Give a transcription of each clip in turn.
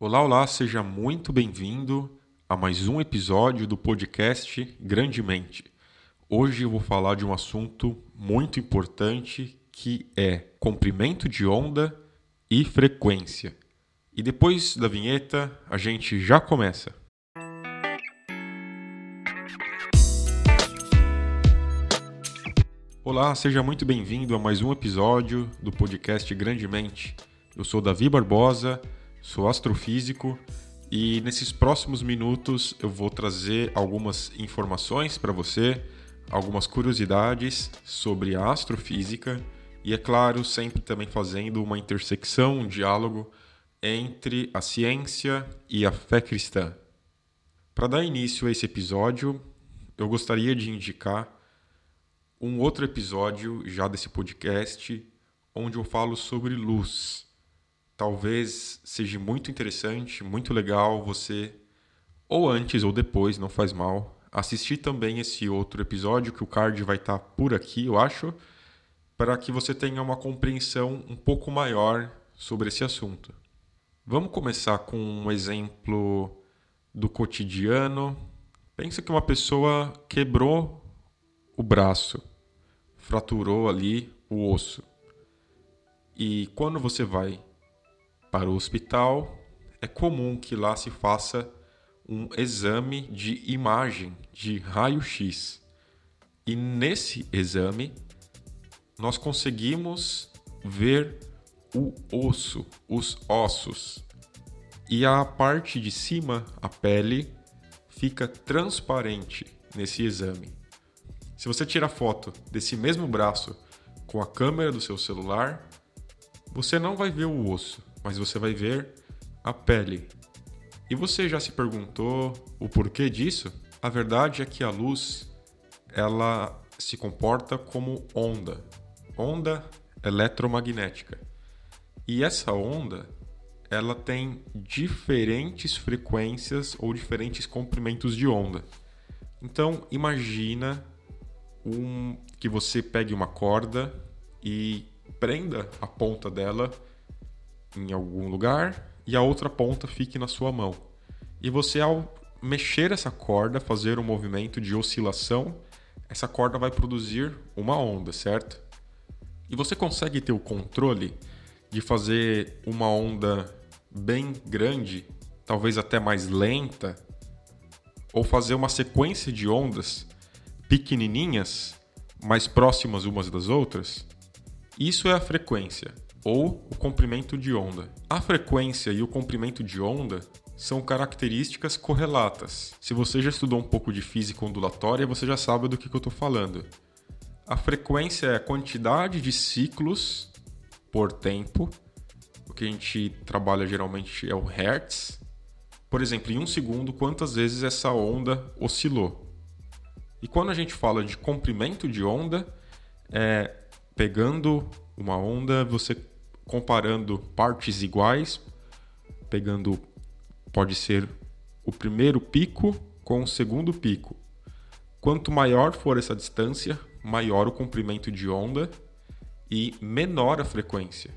Olá, olá, seja muito bem-vindo a mais um episódio do podcast Grandemente. Hoje eu vou falar de um assunto muito importante que é comprimento de onda e frequência. E depois da vinheta, a gente já começa. Olá, seja muito bem-vindo a mais um episódio do podcast Grandemente. Eu sou Davi Barbosa, sou astrofísico e nesses próximos minutos eu vou trazer algumas informações para você, algumas curiosidades sobre a astrofísica e, é claro, sempre também fazendo uma intersecção, um diálogo entre a ciência e a fé cristã. Para dar início a esse episódio, eu gostaria de indicar um outro episódio já desse podcast onde eu falo sobre luz. Talvez seja muito interessante, muito legal você, ou antes ou depois, não faz mal, assistir também esse outro episódio que o card vai estar por aqui, eu acho, para que você tenha uma compreensão um pouco maior sobre esse assunto. Vamos começar com um exemplo do cotidiano. Pensa que uma pessoa quebrou o braço, fraturou ali o osso. E quando você vai para o hospital, é comum que lá se faça um exame de imagem de raio-x. E nesse exame, nós conseguimos ver o osso, os ossos. E a parte de cima, a pele, fica transparente nesse exame. Se você tirar foto desse mesmo braço com a câmera do seu celular, você não vai ver o osso, mas você vai ver a pele. E você já se perguntou o porquê disso? A verdade é que a luz ela se comporta como onda, onda eletromagnética. E essa onda ela tem diferentes frequências ou diferentes comprimentos de onda. Então imagina um, que você pegue uma corda e prenda a ponta dela em algum lugar e a outra ponta fique na sua mão. E você, ao mexer essa corda, fazer um movimento de oscilação, essa corda vai produzir uma onda, certo? E você consegue ter o controle de fazer uma onda bem grande, talvez até mais lenta, ou fazer uma sequência de ondas pequenininhas, mais próximas umas das outras, isso é a frequência ou o comprimento de onda. A frequência e o comprimento de onda são características correlatas. Se você já estudou um pouco de física ondulatória, você já sabe do que, que eu estou falando. A frequência é a quantidade de ciclos por tempo. O que a gente trabalha geralmente é o hertz. Por exemplo, em um segundo, quantas vezes essa onda oscilou? E quando a gente fala de comprimento de onda, é pegando uma onda, você comparando partes iguais, pegando pode ser o primeiro pico com o segundo pico. Quanto maior for essa distância, maior o comprimento de onda e menor a frequência.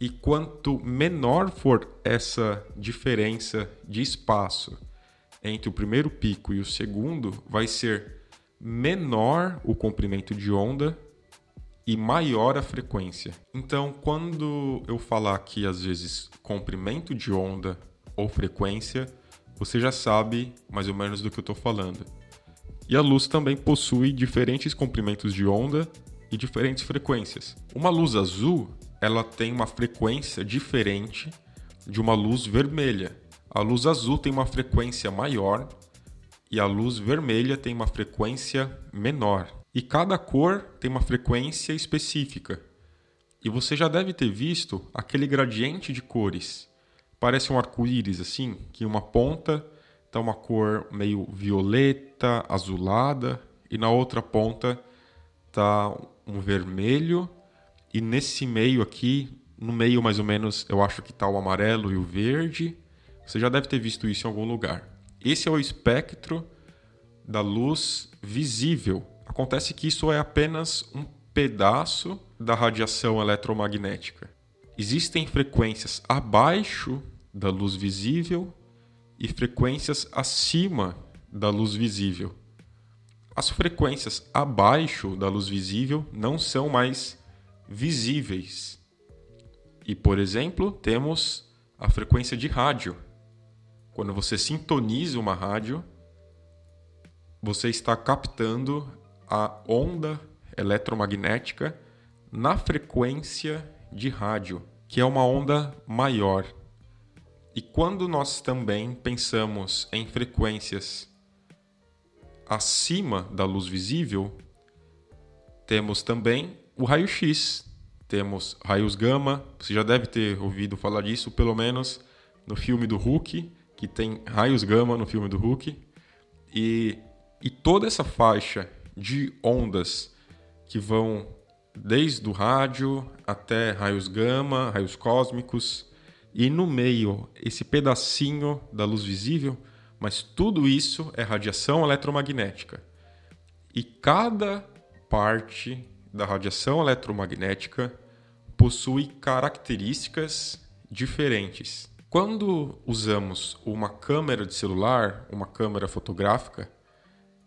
E quanto menor for essa diferença de espaço entre o primeiro pico e o segundo, vai ser menor o comprimento de onda e maior a frequência. Então, quando eu falar aqui às vezes comprimento de onda ou frequência, você já sabe mais ou menos do que eu estou falando. E a luz também possui diferentes comprimentos de onda e diferentes frequências. Uma luz azul, ela tem uma frequência diferente de uma luz vermelha. A luz azul tem uma frequência maior e a luz vermelha tem uma frequência menor. E cada cor tem uma frequência específica. E você já deve ter visto aquele gradiente de cores. Parece um arco-íris assim, que uma ponta está uma cor meio violeta, azulada, e na outra ponta está um vermelho, e nesse meio aqui, no meio mais ou menos, eu acho que está o amarelo e o verde, você já deve ter visto isso em algum lugar. Esse é o espectro da luz visível. Acontece que isso é apenas um pedaço da radiação eletromagnética. Existem frequências abaixo da luz visível e frequências acima da luz visível. As frequências abaixo da luz visível não são mais visíveis. E, por exemplo, temos a frequência de rádio. Quando você sintoniza uma rádio, você está captando a onda eletromagnética na frequência de rádio, que é uma onda maior. E quando nós também pensamos em frequências acima da luz visível, temos também o raio-x, temos raios gama. Você já deve ter ouvido falar disso, pelo menos no filme do Hulk, que tem raios gama no filme do Hulk. E, e toda essa faixa de ondas que vão desde o rádio até raios gama, raios cósmicos, e no meio esse pedacinho da luz visível, mas tudo isso é radiação eletromagnética. E cada parte da radiação eletromagnética possui características diferentes. Quando usamos uma câmera de celular, uma câmera fotográfica,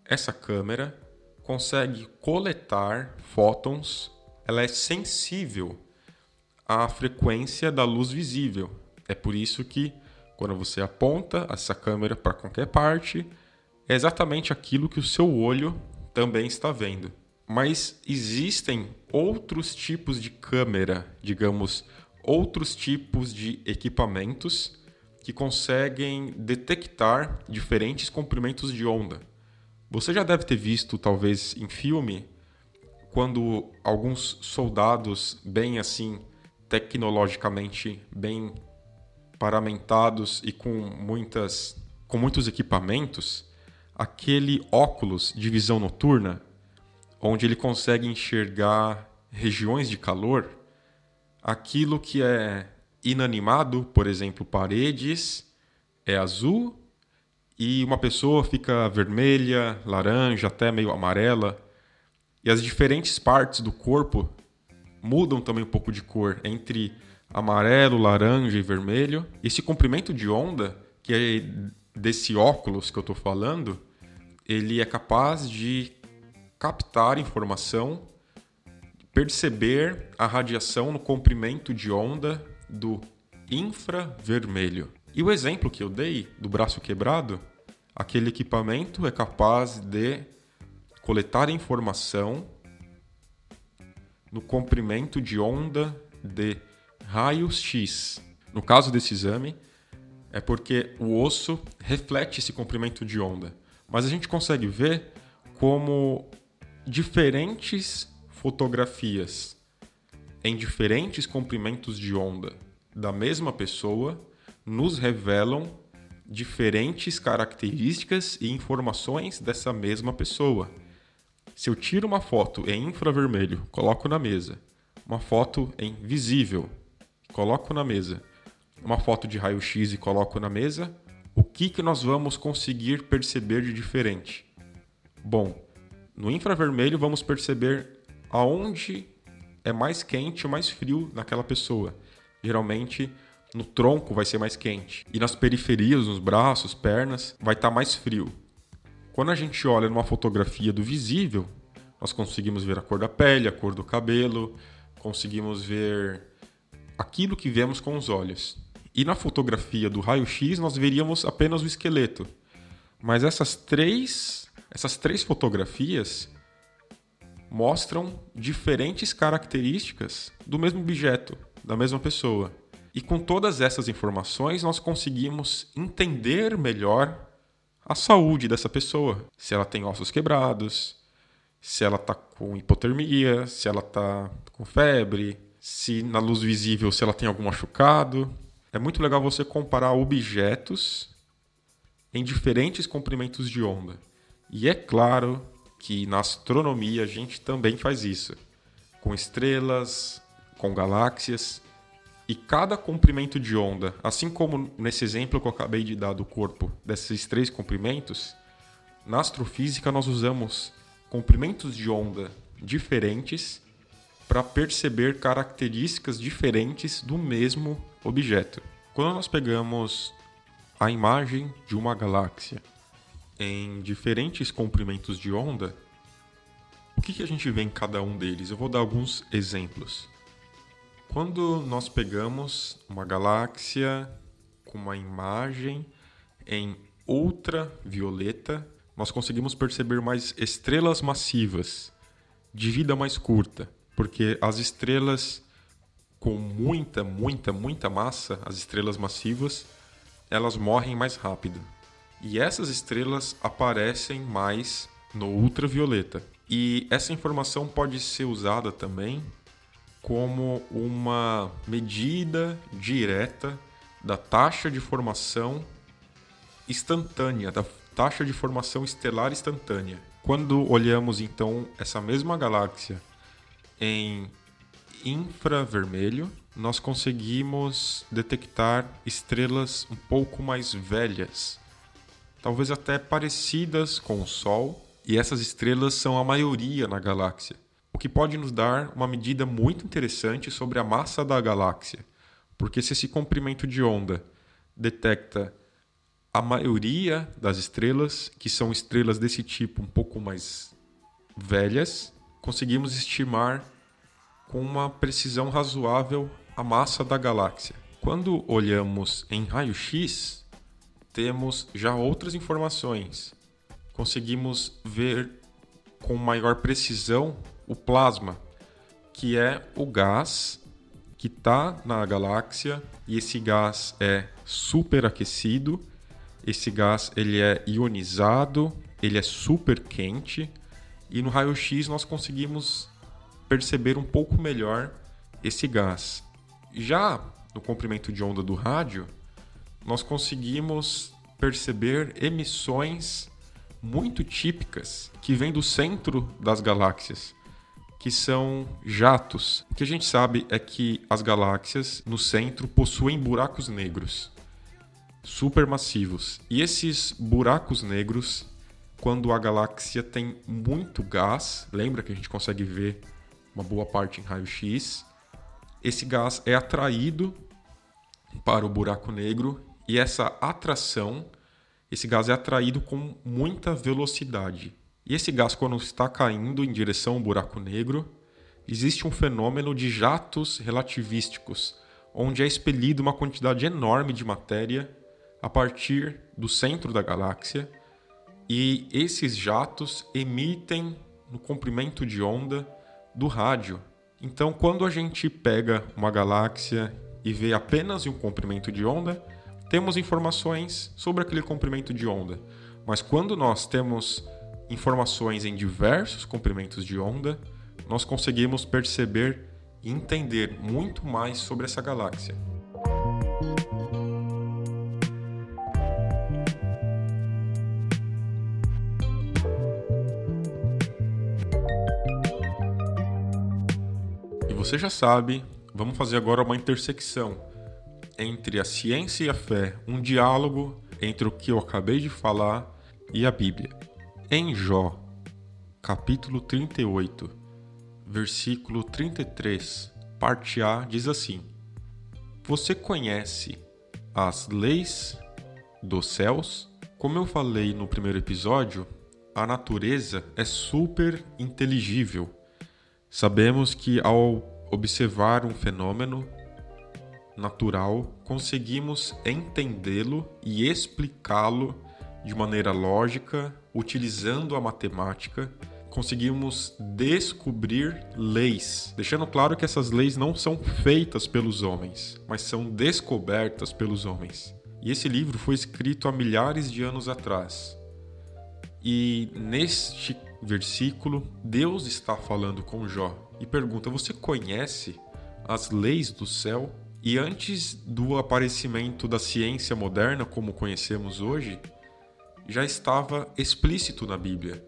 essa câmera consegue coletar fótons, ela é sensível à frequência da luz visível. É por isso que quando você aponta essa câmera para qualquer parte, é exatamente aquilo que o seu olho também está vendo. Mas existem outros tipos de câmera, digamos, outros tipos de equipamentos que conseguem detectar diferentes comprimentos de onda. Você já deve ter visto, talvez em filme, quando alguns soldados, bem assim, tecnologicamente bem paramentados e com muitas com muitos equipamentos, aquele óculos de visão noturna, onde ele consegue enxergar regiões de calor, aquilo que é inanimado, por exemplo, paredes, é azul e uma pessoa fica vermelha, laranja, até meio amarela. E as diferentes partes do corpo mudam também um pouco de cor entre amarelo, laranja e vermelho. Esse comprimento de onda, que é desse óculos que eu estou falando, ele é capaz de captar informação, perceber a radiação no comprimento de onda do infravermelho. E o exemplo que eu dei do braço quebrado aquele equipamento é capaz de coletar informação no comprimento de onda de raios X. No caso desse exame, é porque o osso reflete esse comprimento de onda. Mas a gente consegue ver como diferentes fotografias em diferentes comprimentos de onda da mesma pessoa nos revelam diferentes características e informações dessa mesma pessoa. Se eu tiro uma foto em infravermelho, coloco na mesa, uma foto em visível, coloco na mesa, uma foto de raio-x e coloco na mesa, o que, que nós vamos conseguir perceber de diferente? Bom, no infravermelho vamos perceber aonde é mais quente ou mais frio naquela pessoa. Geralmente no tronco vai ser mais quente. E nas periferias, nos braços, pernas, vai estar tá mais frio. Quando a gente olha numa fotografia do visível, nós conseguimos ver a cor da pele, a cor do cabelo, conseguimos ver aquilo que vemos com os olhos. E na fotografia do raio-x nós veríamos apenas o esqueleto. Mas essas três, essas três fotografias mostram diferentes características do mesmo objeto, da mesma pessoa. E com todas essas informações, nós conseguimos entender melhor a saúde dessa pessoa. Se ela tem ossos quebrados, se ela está com hipotermia, se ela está com febre, se na luz visível se ela tem algum machucado. É muito legal você comparar objetos em diferentes comprimentos de onda. E é claro que na astronomia a gente também faz isso, com estrelas, com galáxias. E cada comprimento de onda, assim como nesse exemplo que eu acabei de dar do corpo, desses três comprimentos, na astrofísica nós usamos comprimentos de onda diferentes para perceber características diferentes do mesmo objeto. Quando nós pegamos a imagem de uma galáxia em diferentes comprimentos de onda, o que, que a gente vê em cada um deles? Eu vou dar alguns exemplos. Quando nós pegamos uma galáxia com uma imagem em ultravioleta, nós conseguimos perceber mais estrelas massivas de vida mais curta, porque as estrelas com muita, muita, muita massa, as estrelas massivas, elas morrem mais rápido. E essas estrelas aparecem mais no ultravioleta. E essa informação pode ser usada também como uma medida direta da taxa de formação instantânea, da taxa de formação estelar instantânea. Quando olhamos então essa mesma galáxia em infravermelho, nós conseguimos detectar estrelas um pouco mais velhas, talvez até parecidas com o Sol, e essas estrelas são a maioria na galáxia, que pode nos dar uma medida muito interessante sobre a massa da galáxia, porque se esse comprimento de onda detecta a maioria das estrelas, que são estrelas desse tipo um pouco mais velhas, conseguimos estimar com uma precisão razoável a massa da galáxia. Quando olhamos em raio-x, temos já outras informações. Conseguimos ver com maior precisão o plasma, que é o gás que está na galáxia e esse gás é superaquecido esse gás ele é ionizado, ele é super quente e no raio-x nós conseguimos perceber um pouco melhor esse gás. Já no comprimento de onda do rádio, nós conseguimos perceber emissões muito típicas que vêm do centro das galáxias, que são jatos. O que a gente sabe é que as galáxias no centro possuem buracos negros supermassivos. E esses buracos negros, quando a galáxia tem muito gás, lembra que a gente consegue ver uma boa parte em raio-x, esse gás é atraído para o buraco negro e essa atração, esse gás é atraído com muita velocidade. E esse gás, quando está caindo em direção ao buraco negro, existe um fenômeno de jatos relativísticos, onde é expelido uma quantidade enorme de matéria a partir do centro da galáxia e esses jatos emitem no comprimento de onda do rádio. Então, quando a gente pega uma galáxia e vê apenas um comprimento de onda, temos informações sobre aquele comprimento de onda. Mas quando nós temos informações em diversos comprimentos de onda, nós conseguimos perceber e entender muito mais sobre essa galáxia. você já sabe, vamos fazer agora uma intersecção entre a ciência e a fé, um diálogo entre o que eu acabei de falar e a Bíblia. Em Jó, capítulo 38, versículo 33, parte A, diz assim: Você conhece as leis dos céus? Como eu falei no primeiro episódio, a natureza é super inteligível. Sabemos que ao observar um fenômeno natural, conseguimos entendê-lo e explicá-lo de maneira lógica, utilizando a matemática, conseguimos descobrir leis, deixando claro que essas leis não são feitas pelos homens, mas são descobertas pelos homens. E esse livro foi escrito há milhares de anos atrás. E neste versículo, Deus está falando com Jó e pergunta: Você conhece as leis do céu? E antes do aparecimento da ciência moderna como conhecemos hoje, já estava explícito na Bíblia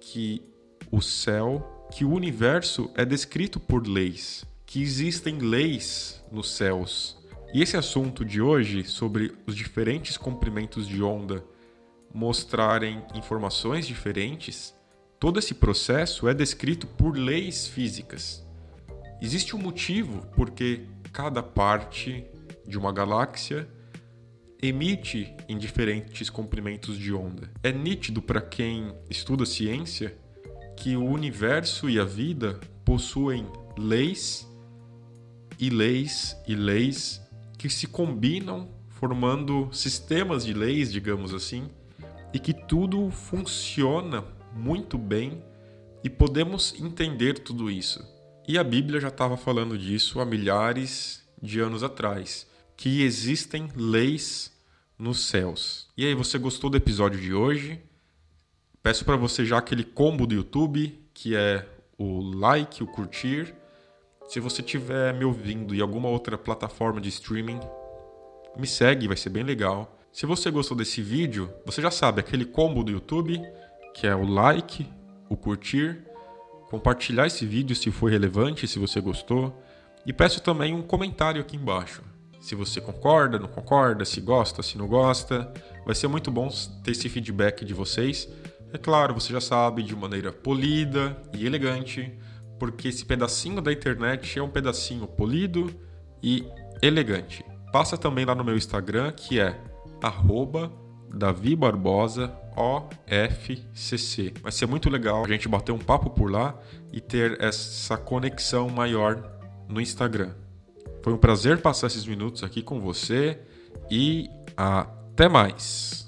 que o céu, que o universo é descrito por leis, que existem leis nos céus. E esse assunto de hoje sobre os diferentes comprimentos de onda mostrarem informações diferentes Todo esse processo é descrito por leis físicas. Existe um motivo porque cada parte de uma galáxia emite em diferentes comprimentos de onda. É nítido para quem estuda ciência que o universo e a vida possuem leis e leis e leis que se combinam formando sistemas de leis, digamos assim, e que tudo funciona muito bem e podemos entender tudo isso. E a Bíblia já estava falando disso há milhares de anos atrás, que existem leis nos céus. E aí, você gostou do episódio de hoje? Peço para você já aquele combo do YouTube, que é o like, o curtir. Se você estiver me ouvindo em alguma outra plataforma de streaming, me segue, vai ser bem legal. Se você gostou desse vídeo, você já sabe aquele combo do YouTube, que é o like, o curtir, compartilhar esse vídeo se foi relevante, se você gostou, e peço também um comentário aqui embaixo se você concorda, não concorda, se gosta, se não gosta. Vai ser muito bom ter esse feedback de vocês. É claro, você já sabe, de maneira polida e elegante, porque esse pedacinho da internet é um pedacinho polido e elegante. Passa também lá no meu Instagram, que é Davi Barbosa OFCC. Vai ser muito legal a gente bater um papo por lá e ter essa conexão maior no Instagram. Foi um prazer passar esses minutos aqui com você e até mais.